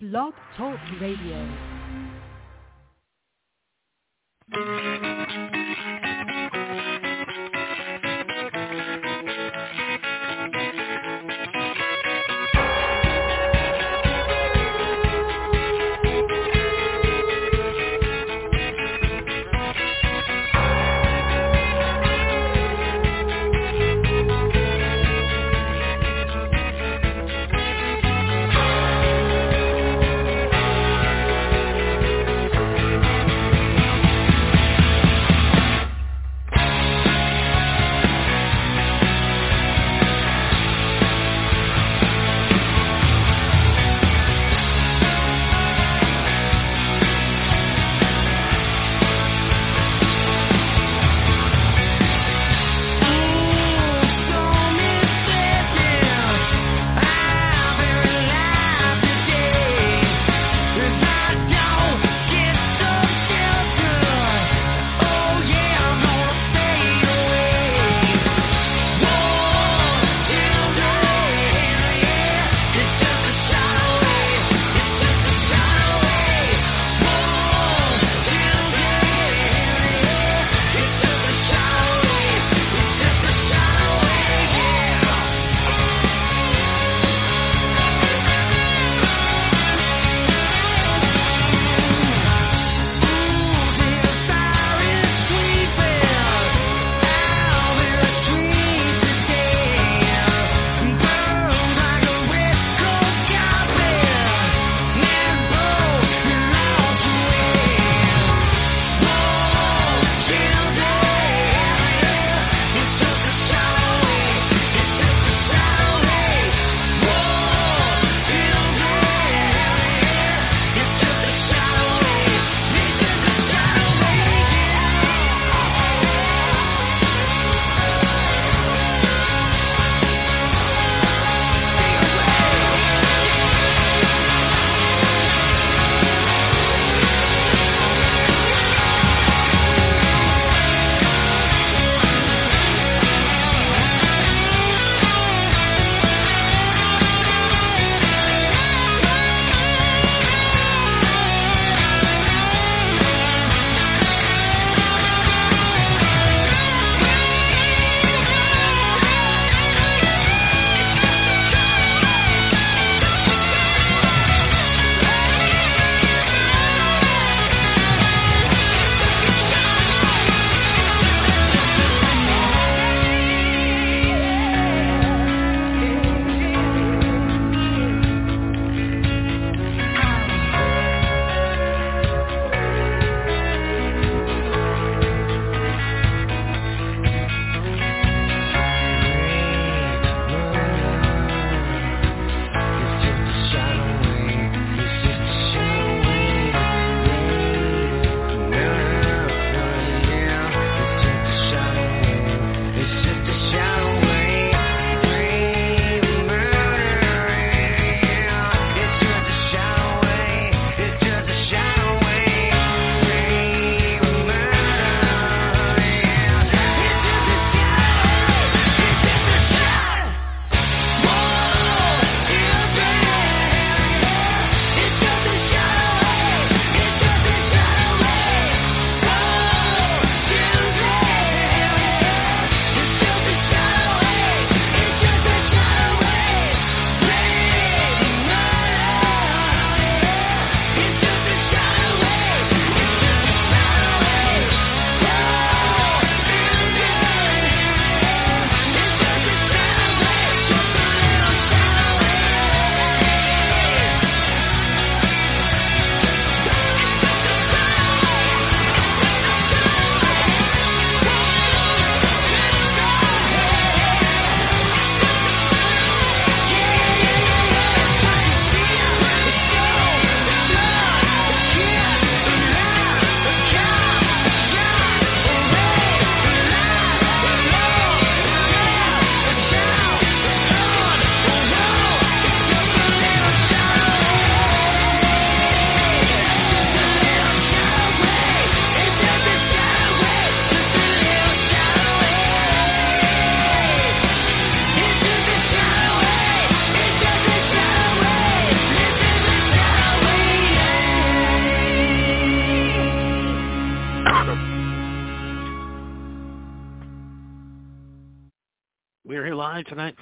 Blog Talk Radio.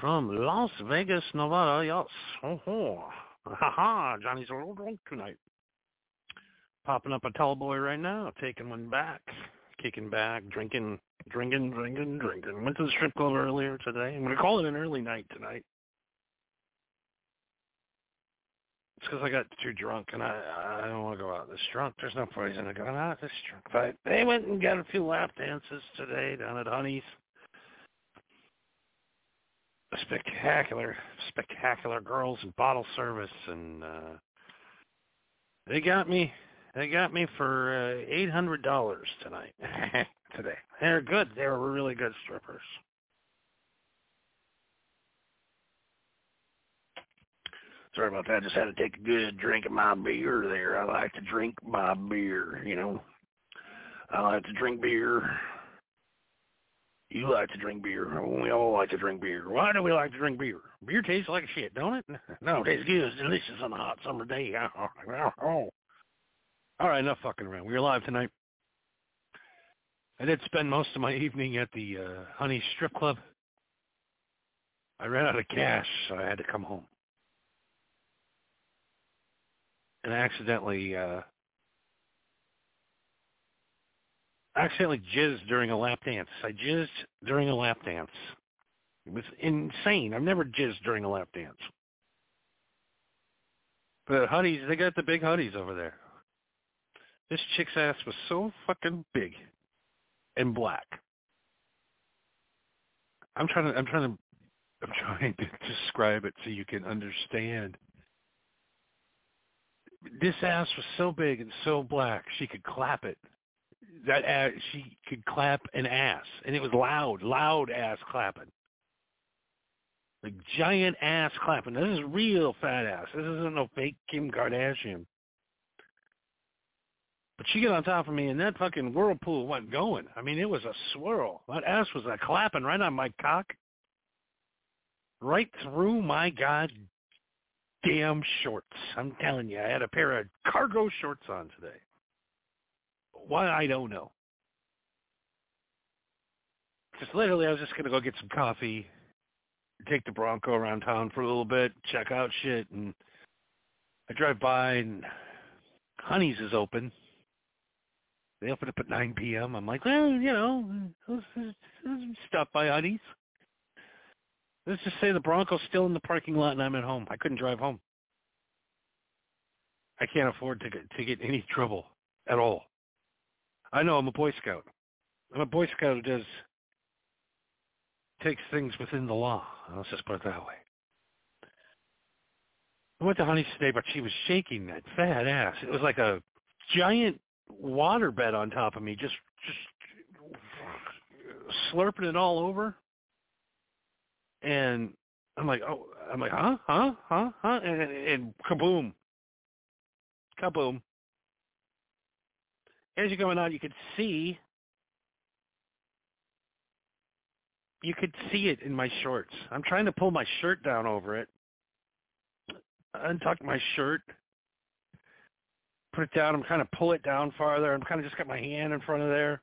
From Las Vegas, Nevada. Yes. Oh, Ha ha. Johnny's a little drunk tonight. Popping up a tall boy right now, taking one back, kicking back, drinking, drinking, drinking, drinking. Went to the strip club earlier today. I'm going to call it an early night tonight. It's because I got too drunk and I I don't want to go out this drunk. There's no reason to go out this drunk. But they went and got a few lap dances today down at Honey's spectacular, spectacular girls and bottle service, and uh, they got me. They got me for uh, eight hundred dollars tonight. today, they're good. They were really good strippers. Sorry about that. I just had to take a good drink of my beer there. I like to drink my beer, you know. I like to drink beer you like to drink beer. We all like to drink beer. Why do we like to drink beer? Beer tastes like shit, don't it? No, it tastes good. It's delicious on a hot summer day. Oh. All right, enough fucking around. We're live tonight. I did spend most of my evening at the uh, Honey Strip Club. I ran out of cash, so I had to come home. And I accidentally uh, accidentally jizzed during a lap dance. I jizzed during a lap dance. It was insane. I've never jizzed during a lap dance. But Huddies, they got the big Huddies over there. This chick's ass was so fucking big and black. I'm trying to I'm trying to I'm trying to describe it so you can understand. This ass was so big and so black she could clap it that ass, she could clap an ass, and it was loud, loud ass clapping. Like giant ass clapping. This is real fat ass. This isn't no fake Kim Kardashian. But she got on top of me, and that fucking whirlpool went going. I mean, it was a swirl. That ass was a clapping right on my cock, right through my god damn shorts. I'm telling you, I had a pair of cargo shorts on today. Why I don't know. Just literally, I was just gonna go get some coffee, take the Bronco around town for a little bit, check out shit, and I drive by and Honey's is open. They open up at 9 p.m. I'm like, well, you know, stop by Honey's. Let's just say the Bronco's still in the parking lot and I'm at home. I couldn't drive home. I can't afford to get to get any trouble at all. I know I'm a Boy Scout. I'm a Boy Scout who does takes things within the law. Let's just put it that way. I went to Honey's today, but she was shaking that fat ass. It was like a giant water bed on top of me, just just slurping it all over. And I'm like, oh, I'm like, huh, huh, huh, huh, and, and kaboom, kaboom as you're going on, you could see you could see it in my shorts. I'm trying to pull my shirt down over it. Untuck my shirt. Put it down. I'm kind of pull it down farther. I'm kind of just got my hand in front of there.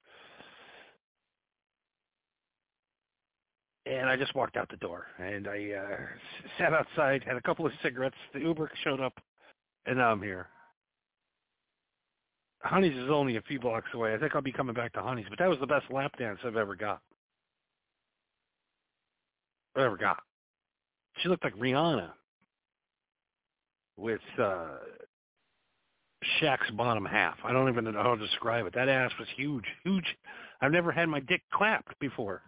And I just walked out the door. And I uh, sat outside, had a couple of cigarettes. The Uber showed up, and now I'm here. Honey's is only a few blocks away. I think I'll be coming back to Honey's, but that was the best lap dance I've ever got. I ever got. She looked like Rihanna with uh Shaq's bottom half. I don't even know how to describe it. That ass was huge, huge. I've never had my dick clapped before.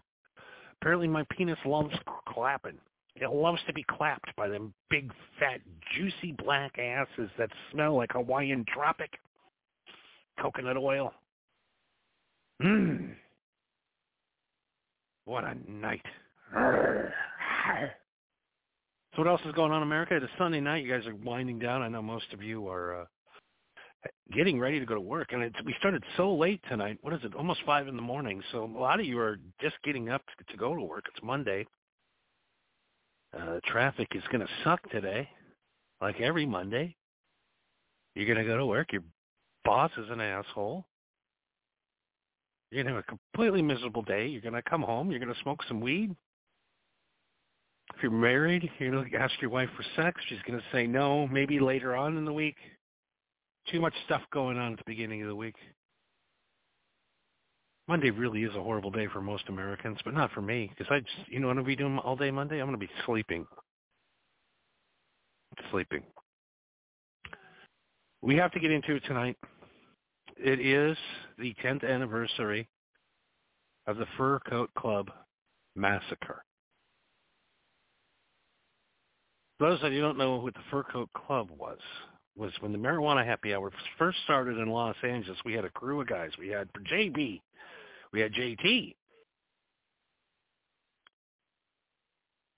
Apparently my penis loves clapping. It loves to be clapped by them big, fat, juicy black asses that smell like Hawaiian tropic coconut oil. Mmm. What a night. So what else is going on in America? It's Sunday night. You guys are winding down. I know most of you are uh, getting ready to go to work. And it's, we started so late tonight. What is it? Almost 5 in the morning. So a lot of you are just getting up to, to go to work. It's Monday. Uh, traffic is going to suck today, like every Monday. You're going to go to work. You're boss is an asshole. You're going to have a completely miserable day. You're going to come home. You're going to smoke some weed. If you're married, you're going to ask your wife for sex. She's going to say no, maybe later on in the week. Too much stuff going on at the beginning of the week. Monday really is a horrible day for most Americans, but not for me because I just, you know what I'm going to be doing all day Monday? I'm going to be sleeping. Sleeping. We have to get into it tonight. It is the 10th anniversary of the Fur Coat Club massacre. those of you who don't know what the Fur Coat Club was, was when the marijuana happy hour first started in Los Angeles, we had a crew of guys. We had JB, we had JT.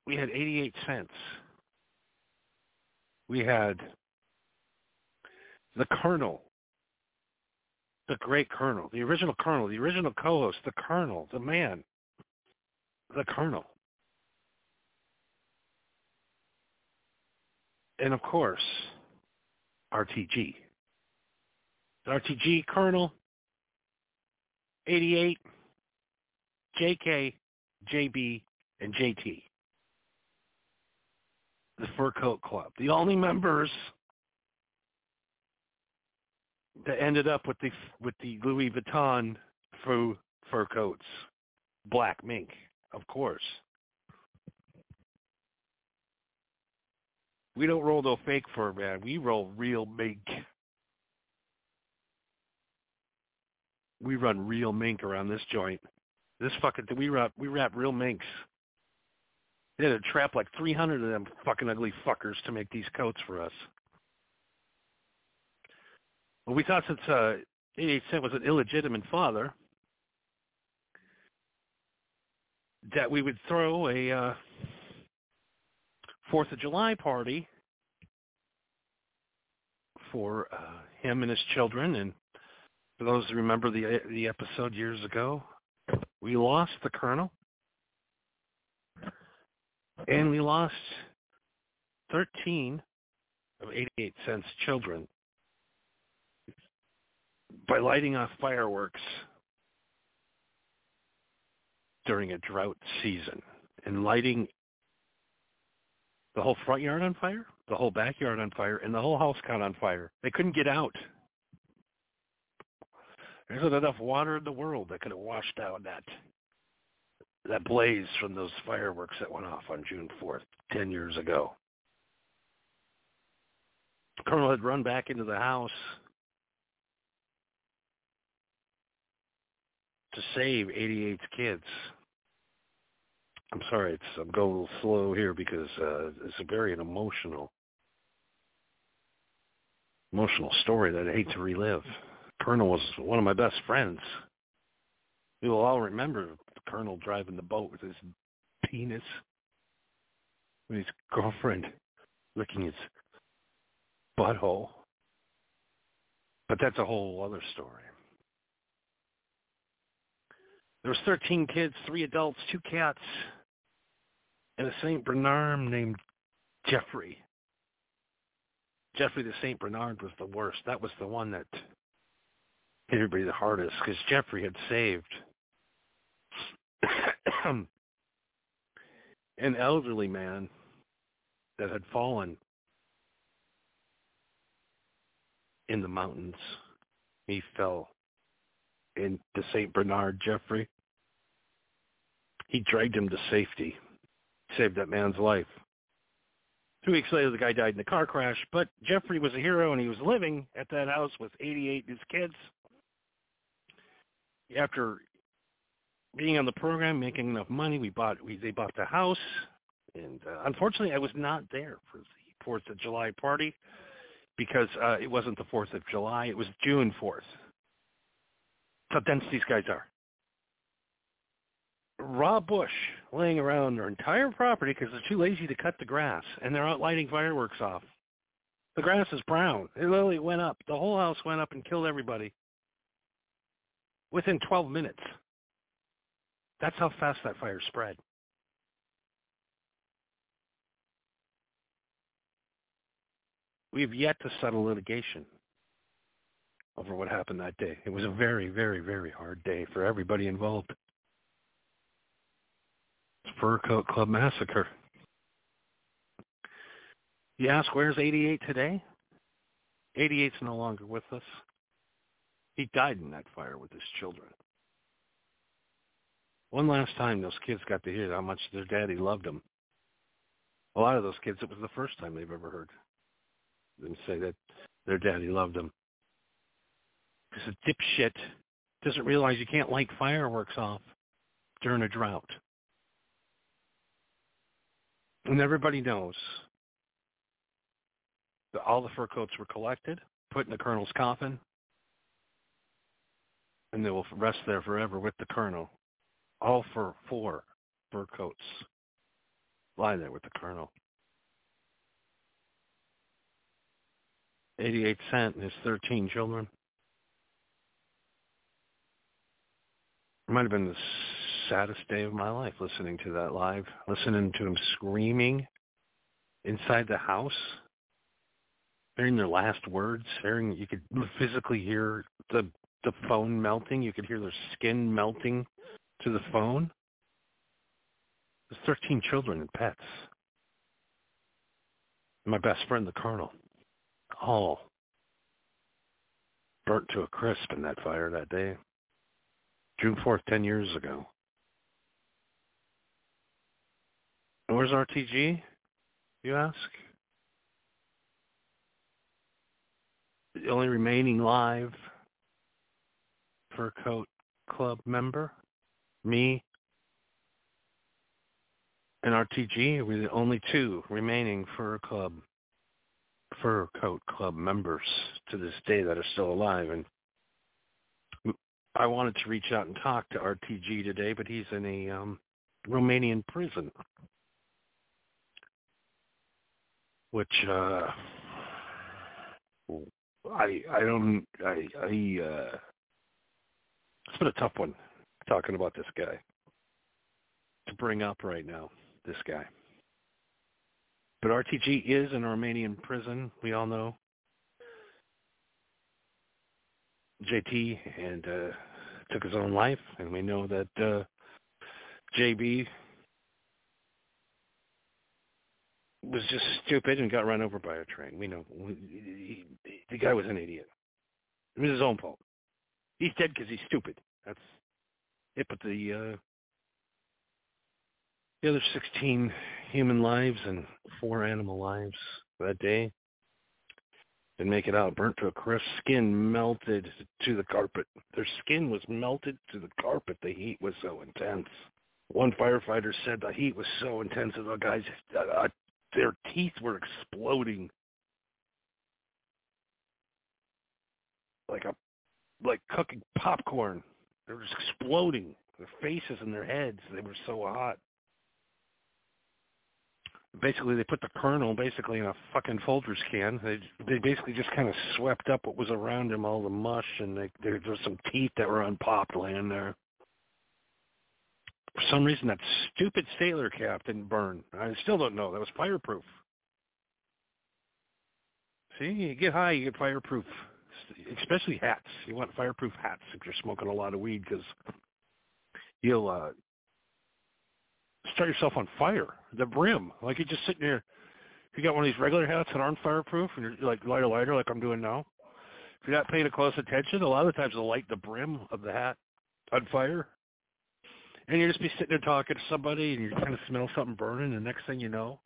We had 88 cents. We had the Colonel, the great Colonel, the original Colonel, the original co-host, the Colonel, the man, the Colonel. And of course, RTG. RTG Colonel 88, JK, JB, and JT. The Fur Coat Club. The only members that ended up with the with the Louis Vuitton fur fur coats, black mink, of course. We don't roll no fake fur, man. We roll real mink. we run real mink around this joint. This fucking we wrap we wrap real minks. They had to trap like 300 of them fucking ugly fuckers to make these coats for us. Well, we thought since uh, 88 Cent was an illegitimate father, that we would throw a uh, Fourth of July party for uh, him and his children. And for those who remember the the episode years ago, we lost the colonel, and we lost 13 of 88 cents children by lighting off fireworks during a drought season and lighting the whole front yard on fire, the whole backyard on fire, and the whole house caught on fire. They couldn't get out. There isn't enough water in the world that could have washed out that that blaze from those fireworks that went off on June 4th, 10 years ago. Colonel had run back into the house to save 88's kids. I'm sorry, it's I'm going a little slow here because uh, it's a very an emotional, emotional story that I hate to relive. Colonel was one of my best friends. We will all remember the Colonel driving the boat with his penis and his girlfriend licking his butthole. But that's a whole other story. There was 13 kids, three adults, two cats, and a St. Bernard named Jeffrey. Jeffrey the St. Bernard was the worst. That was the one that hit everybody the hardest because Jeffrey had saved an elderly man that had fallen in the mountains. He fell into St. Bernard Jeffrey. He dragged him to safety, saved that man's life. Two weeks later, the guy died in a car crash, but Jeffrey was a hero, and he was living at that house with 88 of his kids after being on the program, making enough money, we bought we they bought the house, and uh, unfortunately, I was not there for the Fourth of July party because uh, it wasn't the Fourth of July; it was June Fourth. How dense these guys are. Raw bush laying around their entire property because they're too lazy to cut the grass, and they're out lighting fireworks off. The grass is brown. It literally went up. The whole house went up and killed everybody within 12 minutes. That's how fast that fire spread. We have yet to settle litigation over what happened that day. It was a very, very, very hard day for everybody involved. Fur Coat Club massacre. You ask, where's 88 today? 88's no longer with us. He died in that fire with his children. One last time those kids got to hear how much their daddy loved them. A lot of those kids, it was the first time they've ever heard them say that their daddy loved them. Because a dipshit doesn't realize you can't light fireworks off during a drought. And everybody knows that all the fur coats were collected, put in the colonel's coffin, and they will rest there forever with the colonel. All for four fur coats lie there with the colonel. 88 Cent and his 13 children. It might have been the saddest day of my life listening to that live, listening to him screaming inside the house, hearing their last words, hearing you could physically hear the the phone melting, you could hear their skin melting to the phone. There's 13 children and pets. My best friend, the colonel, all burnt to a crisp in that fire that day. June 4th, 10 years ago. Where's RTG, you ask? The only remaining live fur coat club member, me, and RTG. We're the only two remaining fur club fur coat club members to this day that are still alive. And I wanted to reach out and talk to RTG today, but he's in a um, Romanian prison, which uh, I I don't I I uh, it's been a tough one talking about this guy to bring up right now. This guy, but RTG is in a Romanian prison. We all know JT and uh, took his own life, and we know that uh, JB was just stupid and got run over by a train. We know he, he, the guy was an idiot. It was his own fault. He's dead because he's stupid. That's it. But the uh, the other 16 human lives and four animal lives that day and make it out, burnt to a crisp, skin melted to the carpet. Their skin was melted to the carpet. The heat was so intense. One firefighter said the heat was so intense that the guys, uh, their teeth were exploding like a like cooking popcorn. They were just exploding. Their faces and their heads. They were so hot basically they put the colonel basically in a fucking Folgers can. They they basically just kind of swept up what was around him, all the mush, and they, there was some teeth that were unpopped laying there. For some reason, that stupid sailor cap didn't burn. I still don't know. That was fireproof. See, you get high, you get fireproof, especially hats. You want fireproof hats if you're smoking a lot of weed because you'll uh, start yourself on fire. The brim, like you're just sitting there. You got one of these regular hats that aren't fireproof, and you're like lighter, lighter, like I'm doing now. If you're not paying a close attention, a lot of the times they'll light the brim of the hat on fire, and you just be sitting there talking to somebody, and you kind of smell something burning, and the next thing you know,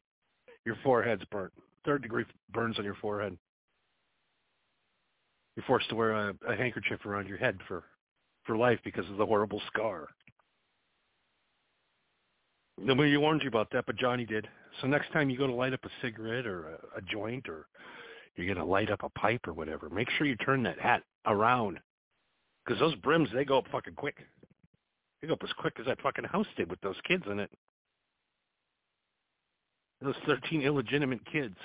your forehead's burnt. Third degree burns on your forehead. You're forced to wear a, a handkerchief around your head for for life because of the horrible scar. Nobody warned you about that, but Johnny did. So next time you go to light up a cigarette or a, a joint or you're going to light up a pipe or whatever, make sure you turn that hat around. Because those brims, they go up fucking quick. They go up as quick as that fucking house did with those kids in it. Those 13 illegitimate kids.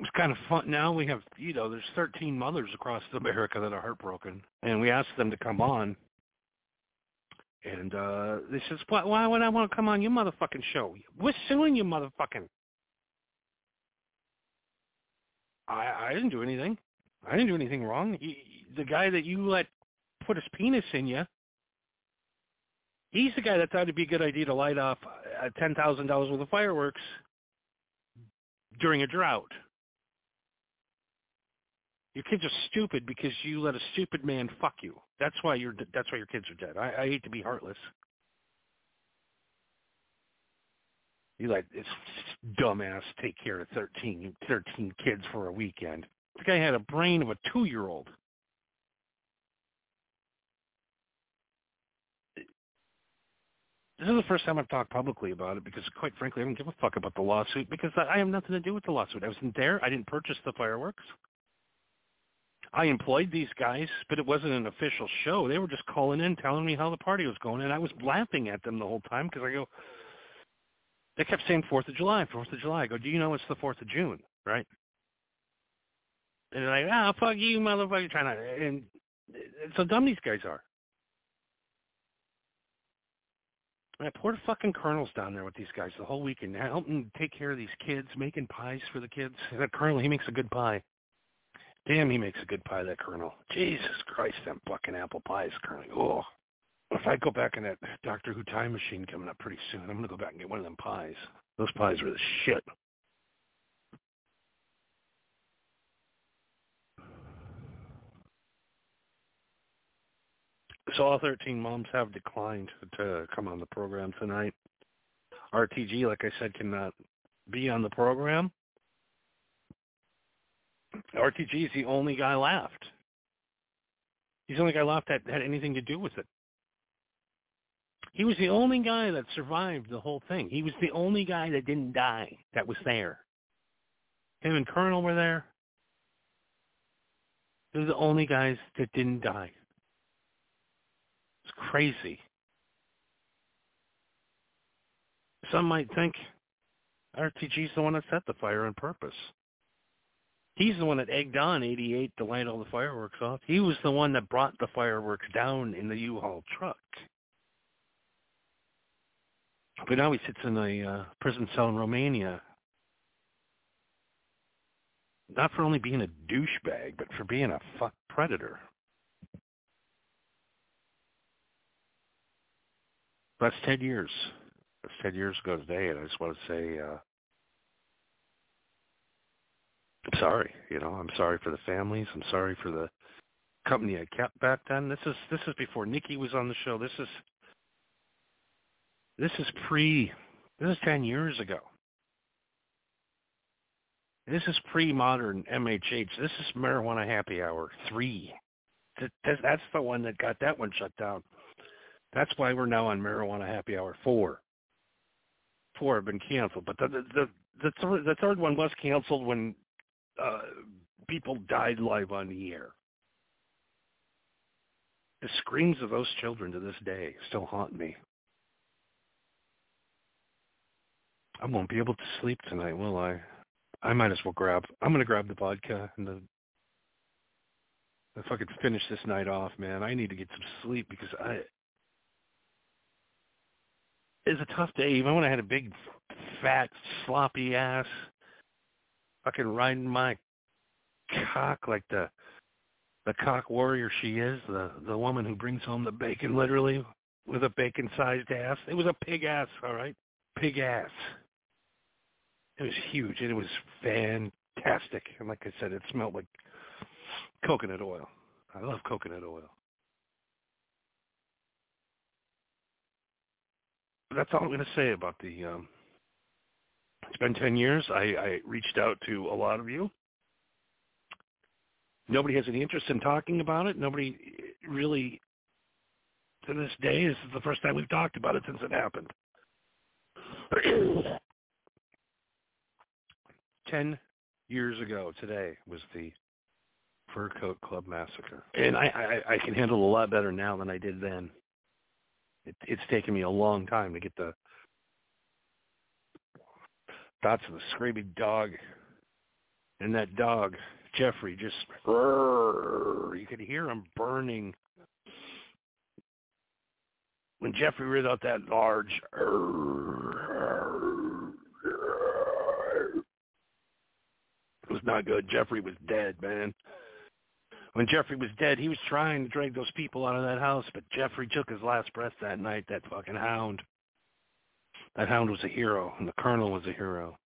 It's kind of fun. Now we have, you know, there's 13 mothers across America that are heartbroken. And we asked them to come on and uh they says, why, why would I want to come on your motherfucking show? We're suing you, motherfucking. I I didn't do anything. I didn't do anything wrong. He, the guy that you let put his penis in you, He's the guy that thought it'd be a good idea to light off uh, ten thousand dollars worth of fireworks during a drought. Your kids are stupid because you let a stupid man fuck you. That's why you're. That's why your kids are dead. I, I hate to be heartless. You let this dumbass take care of 13, 13 kids for a weekend. The guy had a brain of a two-year-old. This is the first time I've talked publicly about it because, quite frankly, I don't give a fuck about the lawsuit because I have nothing to do with the lawsuit. I wasn't there. I didn't purchase the fireworks. I employed these guys, but it wasn't an official show. They were just calling in, telling me how the party was going, and I was laughing at them the whole time because I go, they kept saying Fourth of July, Fourth of July. I go, do you know it's the Fourth of June, right? And they're like, ah, oh, fuck you, motherfucker, trying to, and it's so dumb these guys are. I poor fucking colonel's down there with these guys the whole weekend, helping take care of these kids, making pies for the kids. And that colonel, he makes a good pie. Damn, he makes a good pie, that colonel. Jesus Christ, them fucking apple pie pies, colonel. Oh. If I go back in that Doctor Who time machine coming up pretty soon, I'm going to go back and get one of them pies. Those pies were the shit. So all 13 moms have declined to come on the program tonight. RTG, like I said, cannot be on the program. RTG is the only guy left. He's the only guy left that had anything to do with it. He was the only guy that survived the whole thing. He was the only guy that didn't die that was there. Him and Colonel were there. They're the only guys that didn't die. It's crazy. Some might think RTG's the one that set the fire on purpose. He's the one that egged on 88 to light all the fireworks off. He was the one that brought the fireworks down in the U-Haul truck. But now he sits in a uh, prison cell in Romania. Not for only being a douchebag, but for being a fuck predator. That's 10 years. That's 10 years ago today, and I just want to say uh, I'm sorry. You know, I'm sorry for the families. I'm sorry for the company I kept back then. This is this is before Nikki was on the show. This is this is pre. This is ten years ago. This is pre-modern MHH. This is Marijuana Happy Hour three. That's the one that got that one shut down. That's why we're now on Marijuana Happy Hour four. Four have been canceled, but the the the, the, th- the third one was canceled when uh, people died live on the air. The screams of those children to this day still haunt me. I won't be able to sleep tonight, will I? I might as well grab. I'm gonna grab the vodka and the. If I could finish this night off, man, I need to get some sleep because I. It's a tough day. Even when I had a big, fat, sloppy ass, fucking riding my cock like the the cock warrior she is, the the woman who brings home the bacon literally with a bacon sized ass. It was a pig ass, all right? Pig ass. It was huge and it was fantastic. And like I said, it smelled like coconut oil. I love coconut oil. But that's all I'm going to say about the. Um, it's been ten years. I, I reached out to a lot of you. Nobody has any interest in talking about it. Nobody really, to this day, this is the first time we've talked about it since it happened. ten years ago today was the Fur Coat Club massacre, and I, I I can handle it a lot better now than I did then. It, it's taken me a long time to get the thoughts of the screaming dog, and that dog Jeffrey just you could hear him burning when Jeffrey read out that large it was not good. Jeffrey was dead, man. when Jeffrey was dead, he was trying to drag those people out of that house, but Jeffrey took his last breath that night, that fucking hound. That hound was a hero, and the colonel was a hero.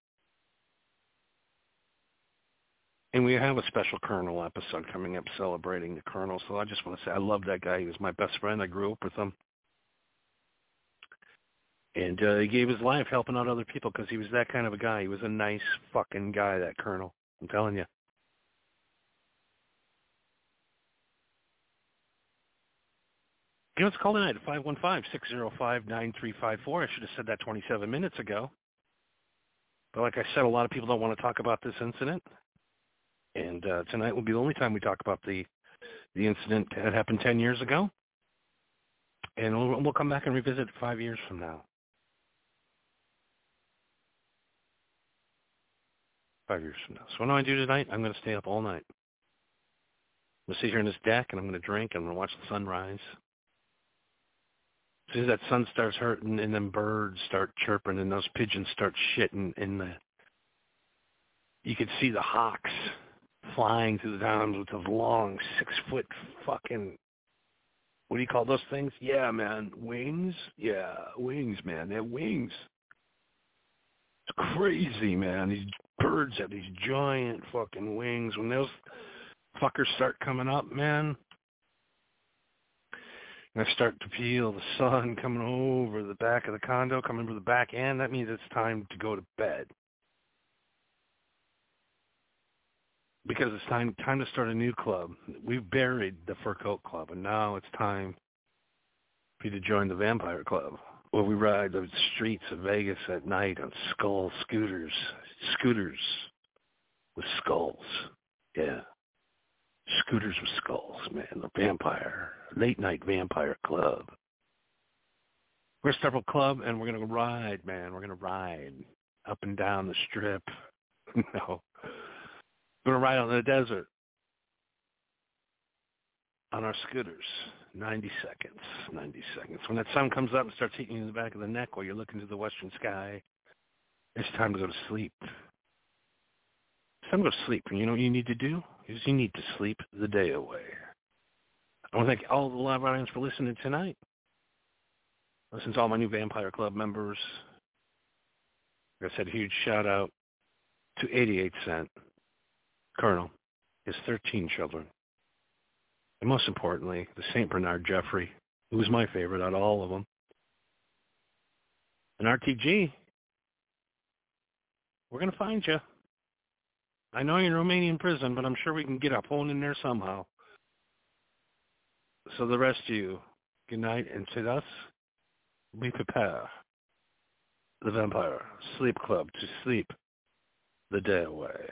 And we have a special Colonel episode coming up celebrating the Colonel. So I just want to say I love that guy. He was my best friend. I grew up with him. And uh, he gave his life helping out other people because he was that kind of a guy. He was a nice fucking guy, that Colonel. I'm telling you. Give us a call tonight at 515-605-9354. I should have said that 27 minutes ago. But like I said, a lot of people don't want to talk about this incident. And uh, tonight will be the only time we talk about the the incident that happened 10 years ago. And we'll, we'll come back and revisit it five years from now. Five years from now. So what do I do tonight? I'm going to stay up all night. I'm going to sit here in this deck, and I'm going to drink, and I'm going to watch the sunrise. As soon as that sun starts hurting and then birds start chirping and those pigeons start shitting in the you could see the hawks flying through the downs with those long six foot fucking what do you call those things? Yeah, man. Wings? Yeah, wings, man. They have wings. It's crazy, man. These birds have these giant fucking wings. When those fuckers start coming up, man, and I start to feel the sun coming over the back of the condo, coming over the back end, that means it's time to go to bed. Because it's time time to start a new club. We've buried the Fur Coat Club, and now it's time for you to join the Vampire Club, where we ride the streets of Vegas at night on skull scooters, scooters with skulls. Yeah. Scooters with Skulls, man, the vampire, late night vampire club. We're a several club and we're gonna ride, man. We're gonna ride up and down the strip. no. We're gonna ride on the desert on our scooters. 90 seconds, 90 seconds. When that sun comes up and starts hitting you in the back of the neck while you're looking to the western sky, it's time to go to sleep. It's time to go to sleep. And you know what you need to do? Is you need to sleep the day away. I want to thank all the live audience for listening tonight. Listen to all my new Vampire Club members. Like I said, a huge shout out to 88 Cent, Colonel, his 13 children, and most importantly, the St. Bernard Jeffrey, who was my favorite out of all of them. And RTG, we're going to find you. I know you're in Romanian prison, but I'm sure we can get a phone in there somehow. So the rest of you, good night, and to us, we prepare the vampire sleep club to sleep the day away.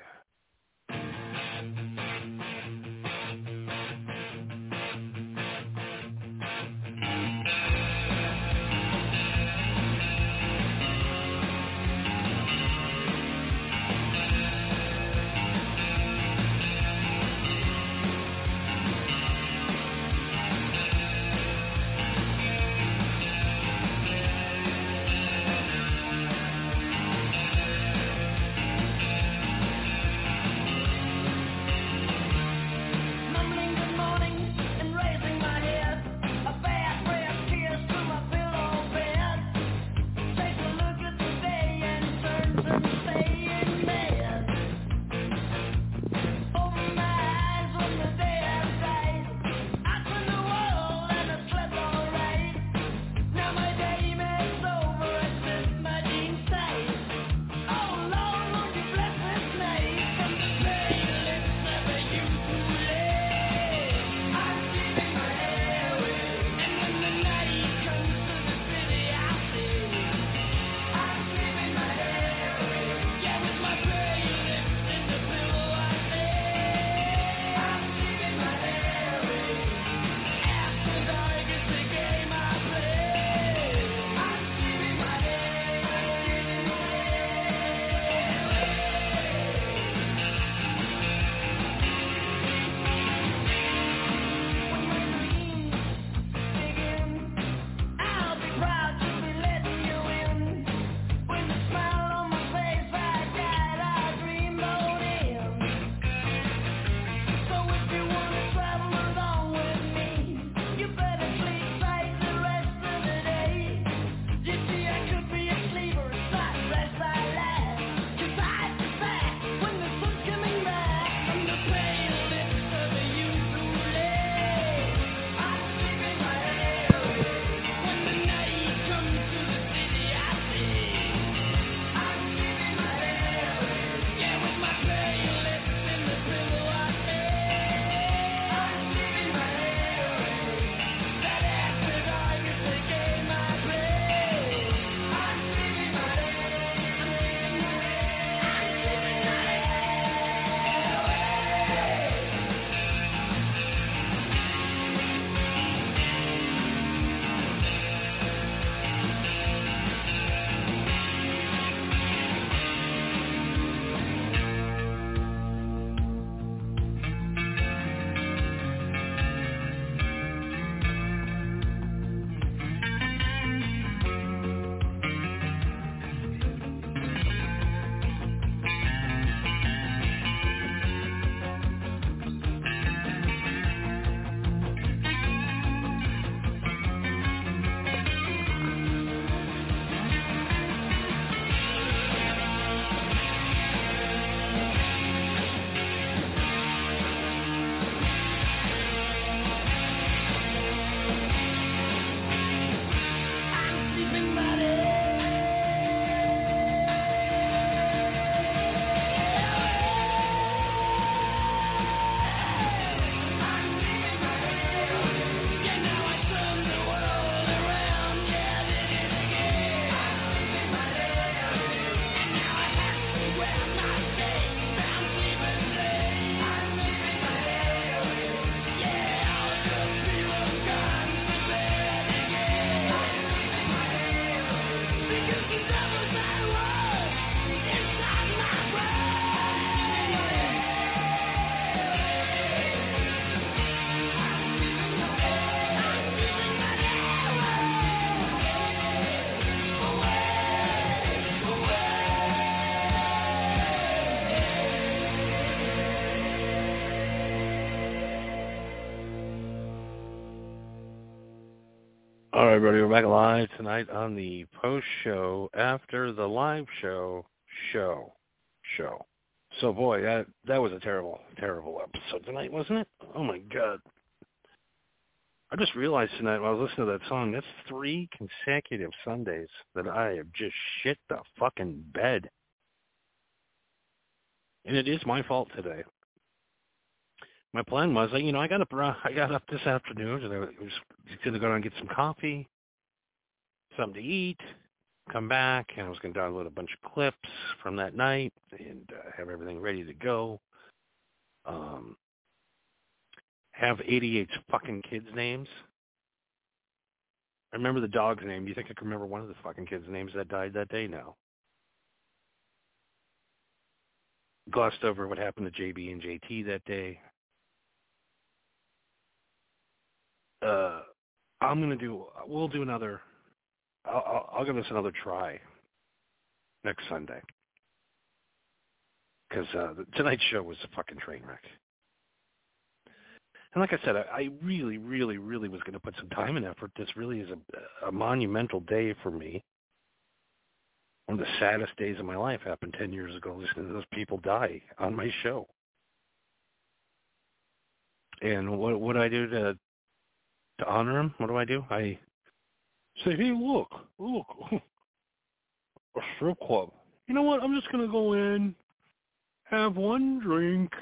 Everybody, we're back live tonight on the post show after the live show show show. So boy, that that was a terrible, terrible episode tonight, wasn't it? Oh my god. I just realized tonight while I was listening to that song, that's three consecutive Sundays that I have just shit the fucking bed. And it is my fault today. My plan was, you know, I got up, I got up this afternoon, and I was going to go down and get some coffee, something to eat, come back, and I was going to download a bunch of clips from that night and uh, have everything ready to go. Um, have 88's fucking kids' names. I remember the dog's name. Do you think I can remember one of the fucking kids' names that died that day? No. Glossed over what happened to JB and JT that day. Uh, I'm gonna do. We'll do another. I'll, I'll, I'll give this another try next Sunday because uh, tonight's show was a fucking train wreck. And like I said, I, I really, really, really was going to put some time and effort. This really is a, a monumental day for me. One of the saddest days of my life happened 10 years ago listening to those people die on my show. And what what I do to to honor him, What do I do? I say, hey, look, look, a strip club. You know what? I'm just going to go in, have one drink,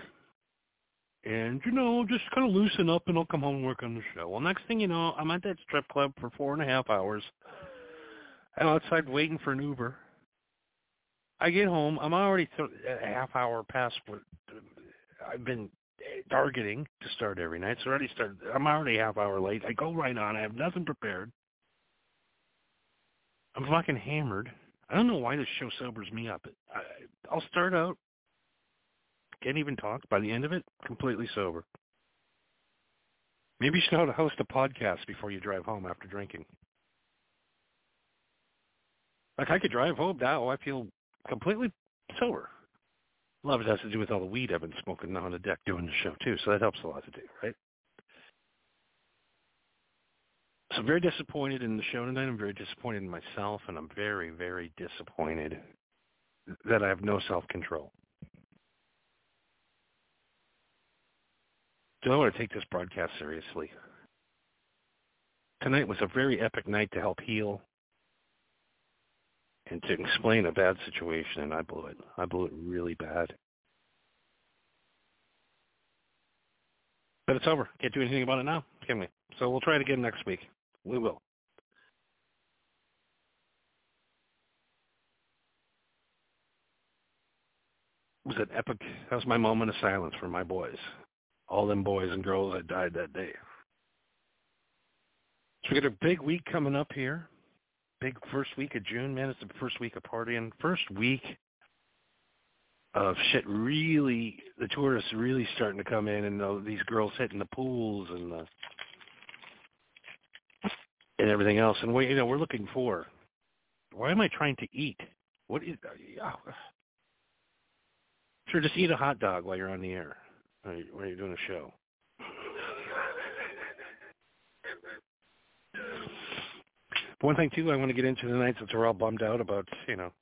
and you know just kind of loosen up and I'll come home and work on the show. Well, next thing you know, I'm at that strip club for four and a half hours. I'm outside waiting for an Uber. I get home. I'm already th- a half hour past what I've been targeting to start every night. So already started. I'm already half hour late. I go right on. I have nothing prepared. I'm fucking hammered. I don't know why this show sobers me up. I, I'll start out can't even talk. By the end of it, completely sober. Maybe you should know how to host a podcast before you drive home after drinking. Like I could drive home now. I feel completely sober. A lot of it has to do with all the weed I've been smoking on the deck doing the show too, so that helps a lot to do, right? So I'm very disappointed in the show tonight. I'm very disappointed in myself, and I'm very, very disappointed that I have no self-control. do I want to take this broadcast seriously? Tonight was a very epic night to help heal and to explain a bad situation, and I blew it. I blew it really bad. But it's over. Can't do anything about it now, can we? So we'll try it again next week. We will. It was an epic. That was my moment of silence for my boys all them boys and girls that died that day. So we got a big week coming up here. Big first week of June, man. It's the first week of partying. First week of shit really, the tourists really starting to come in and uh, these girls hitting the pools and the, and everything else. And we, you know, we're looking for, why am I trying to eat? What is, uh, sure, just eat a hot dog while you're on the air when you're doing a show. One thing too, I want to get into tonight, since we're all bummed out about you know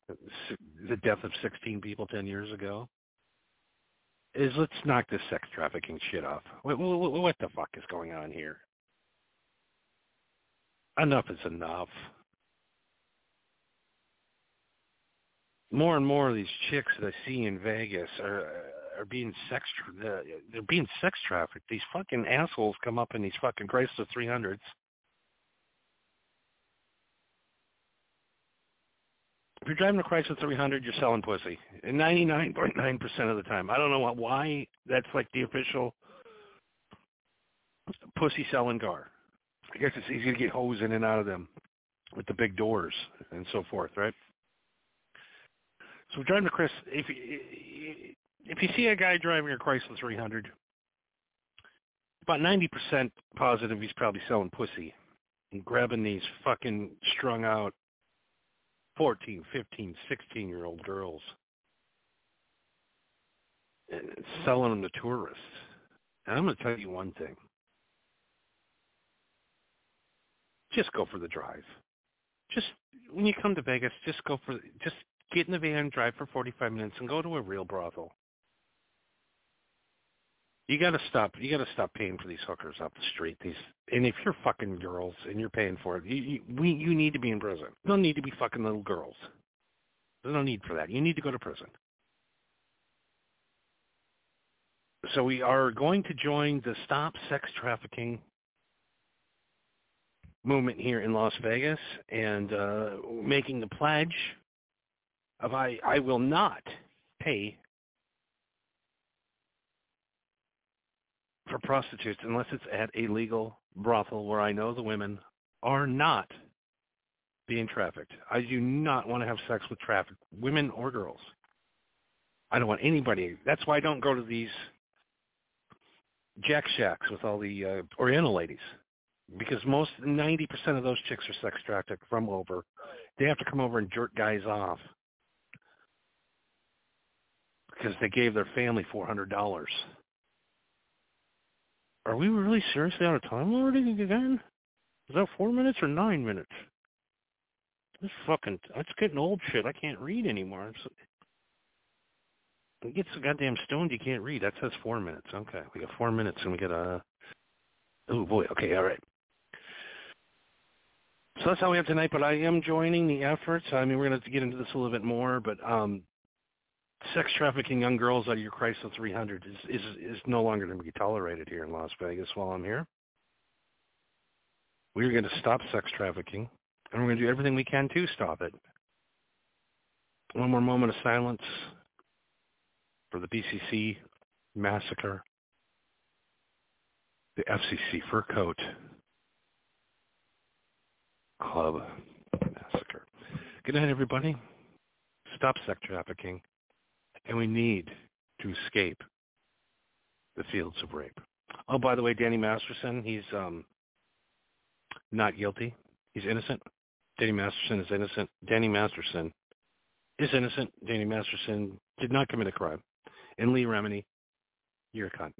the death of 16 people 10 years ago, is let's knock this sex trafficking shit off. What, what, what the fuck is going on here? Enough is enough. More and more of these chicks that I see in Vegas are are being sex uh, they're being sex trafficked. These fucking assholes come up in these fucking Chrysler 300s. If you're driving a Chrysler 300, you're selling pussy. 99.9% of the time. I don't know why that's like the official pussy selling car. I guess it's easy to get hose in and out of them with the big doors and so forth, right? So driving a Chris, if if you see a guy driving a Chrysler 300, about 90% positive he's probably selling pussy and grabbing these fucking strung out 14, 15, 16 year old girls and selling them to tourists. And I'm going to tell you one thing. just go for the drive. Just when you come to Vegas, just go for just get in the van, drive for 45 minutes, and go to a real brothel. You got to stop. You got to stop paying for these hookers off the street. These, and if you're fucking girls and you're paying for it, you, you, we, you need to be in prison. You don't need to be fucking little girls. There's no need for that. You need to go to prison. So we are going to join the Stop Sex Trafficking movement here in Las Vegas and uh, making the pledge of I, I will not pay for prostitutes unless it's at a legal brothel where I know the women are not being trafficked. I do not want to have sex with trafficked women or girls. I don't want anybody. That's why I don't go to these jack shacks with all the uh, Oriental ladies because most 90% of those chicks are sex trafficked from over. They have to come over and jerk guys off because they gave their family $400. Are we really seriously out of time already again? Is that four minutes or nine minutes? This fucking, that's getting old shit. I can't read anymore. It's, it gets so goddamn stoned you can't read. That says four minutes. Okay, we got four minutes and we got a, oh boy, okay, all right. So that's how we have tonight, but I am joining the efforts. I mean, we're going to get into this a little bit more, but um, sex trafficking young girls out of your Chrysler 300 is, is, is no longer going to be tolerated here in Las Vegas while I'm here. We are going to stop sex trafficking, and we're going to do everything we can to stop it. One more moment of silence for the BCC massacre, the FCC fur coat club massacre. Good night, everybody. Stop sex trafficking and we need to escape the fields of rape. Oh, by the way, Danny Masterson, he's um, not guilty. He's innocent. Danny Masterson is innocent. Danny Masterson is innocent. Danny Masterson did not commit a crime. And Leah Remini, you're a cunt.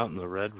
Out in the red.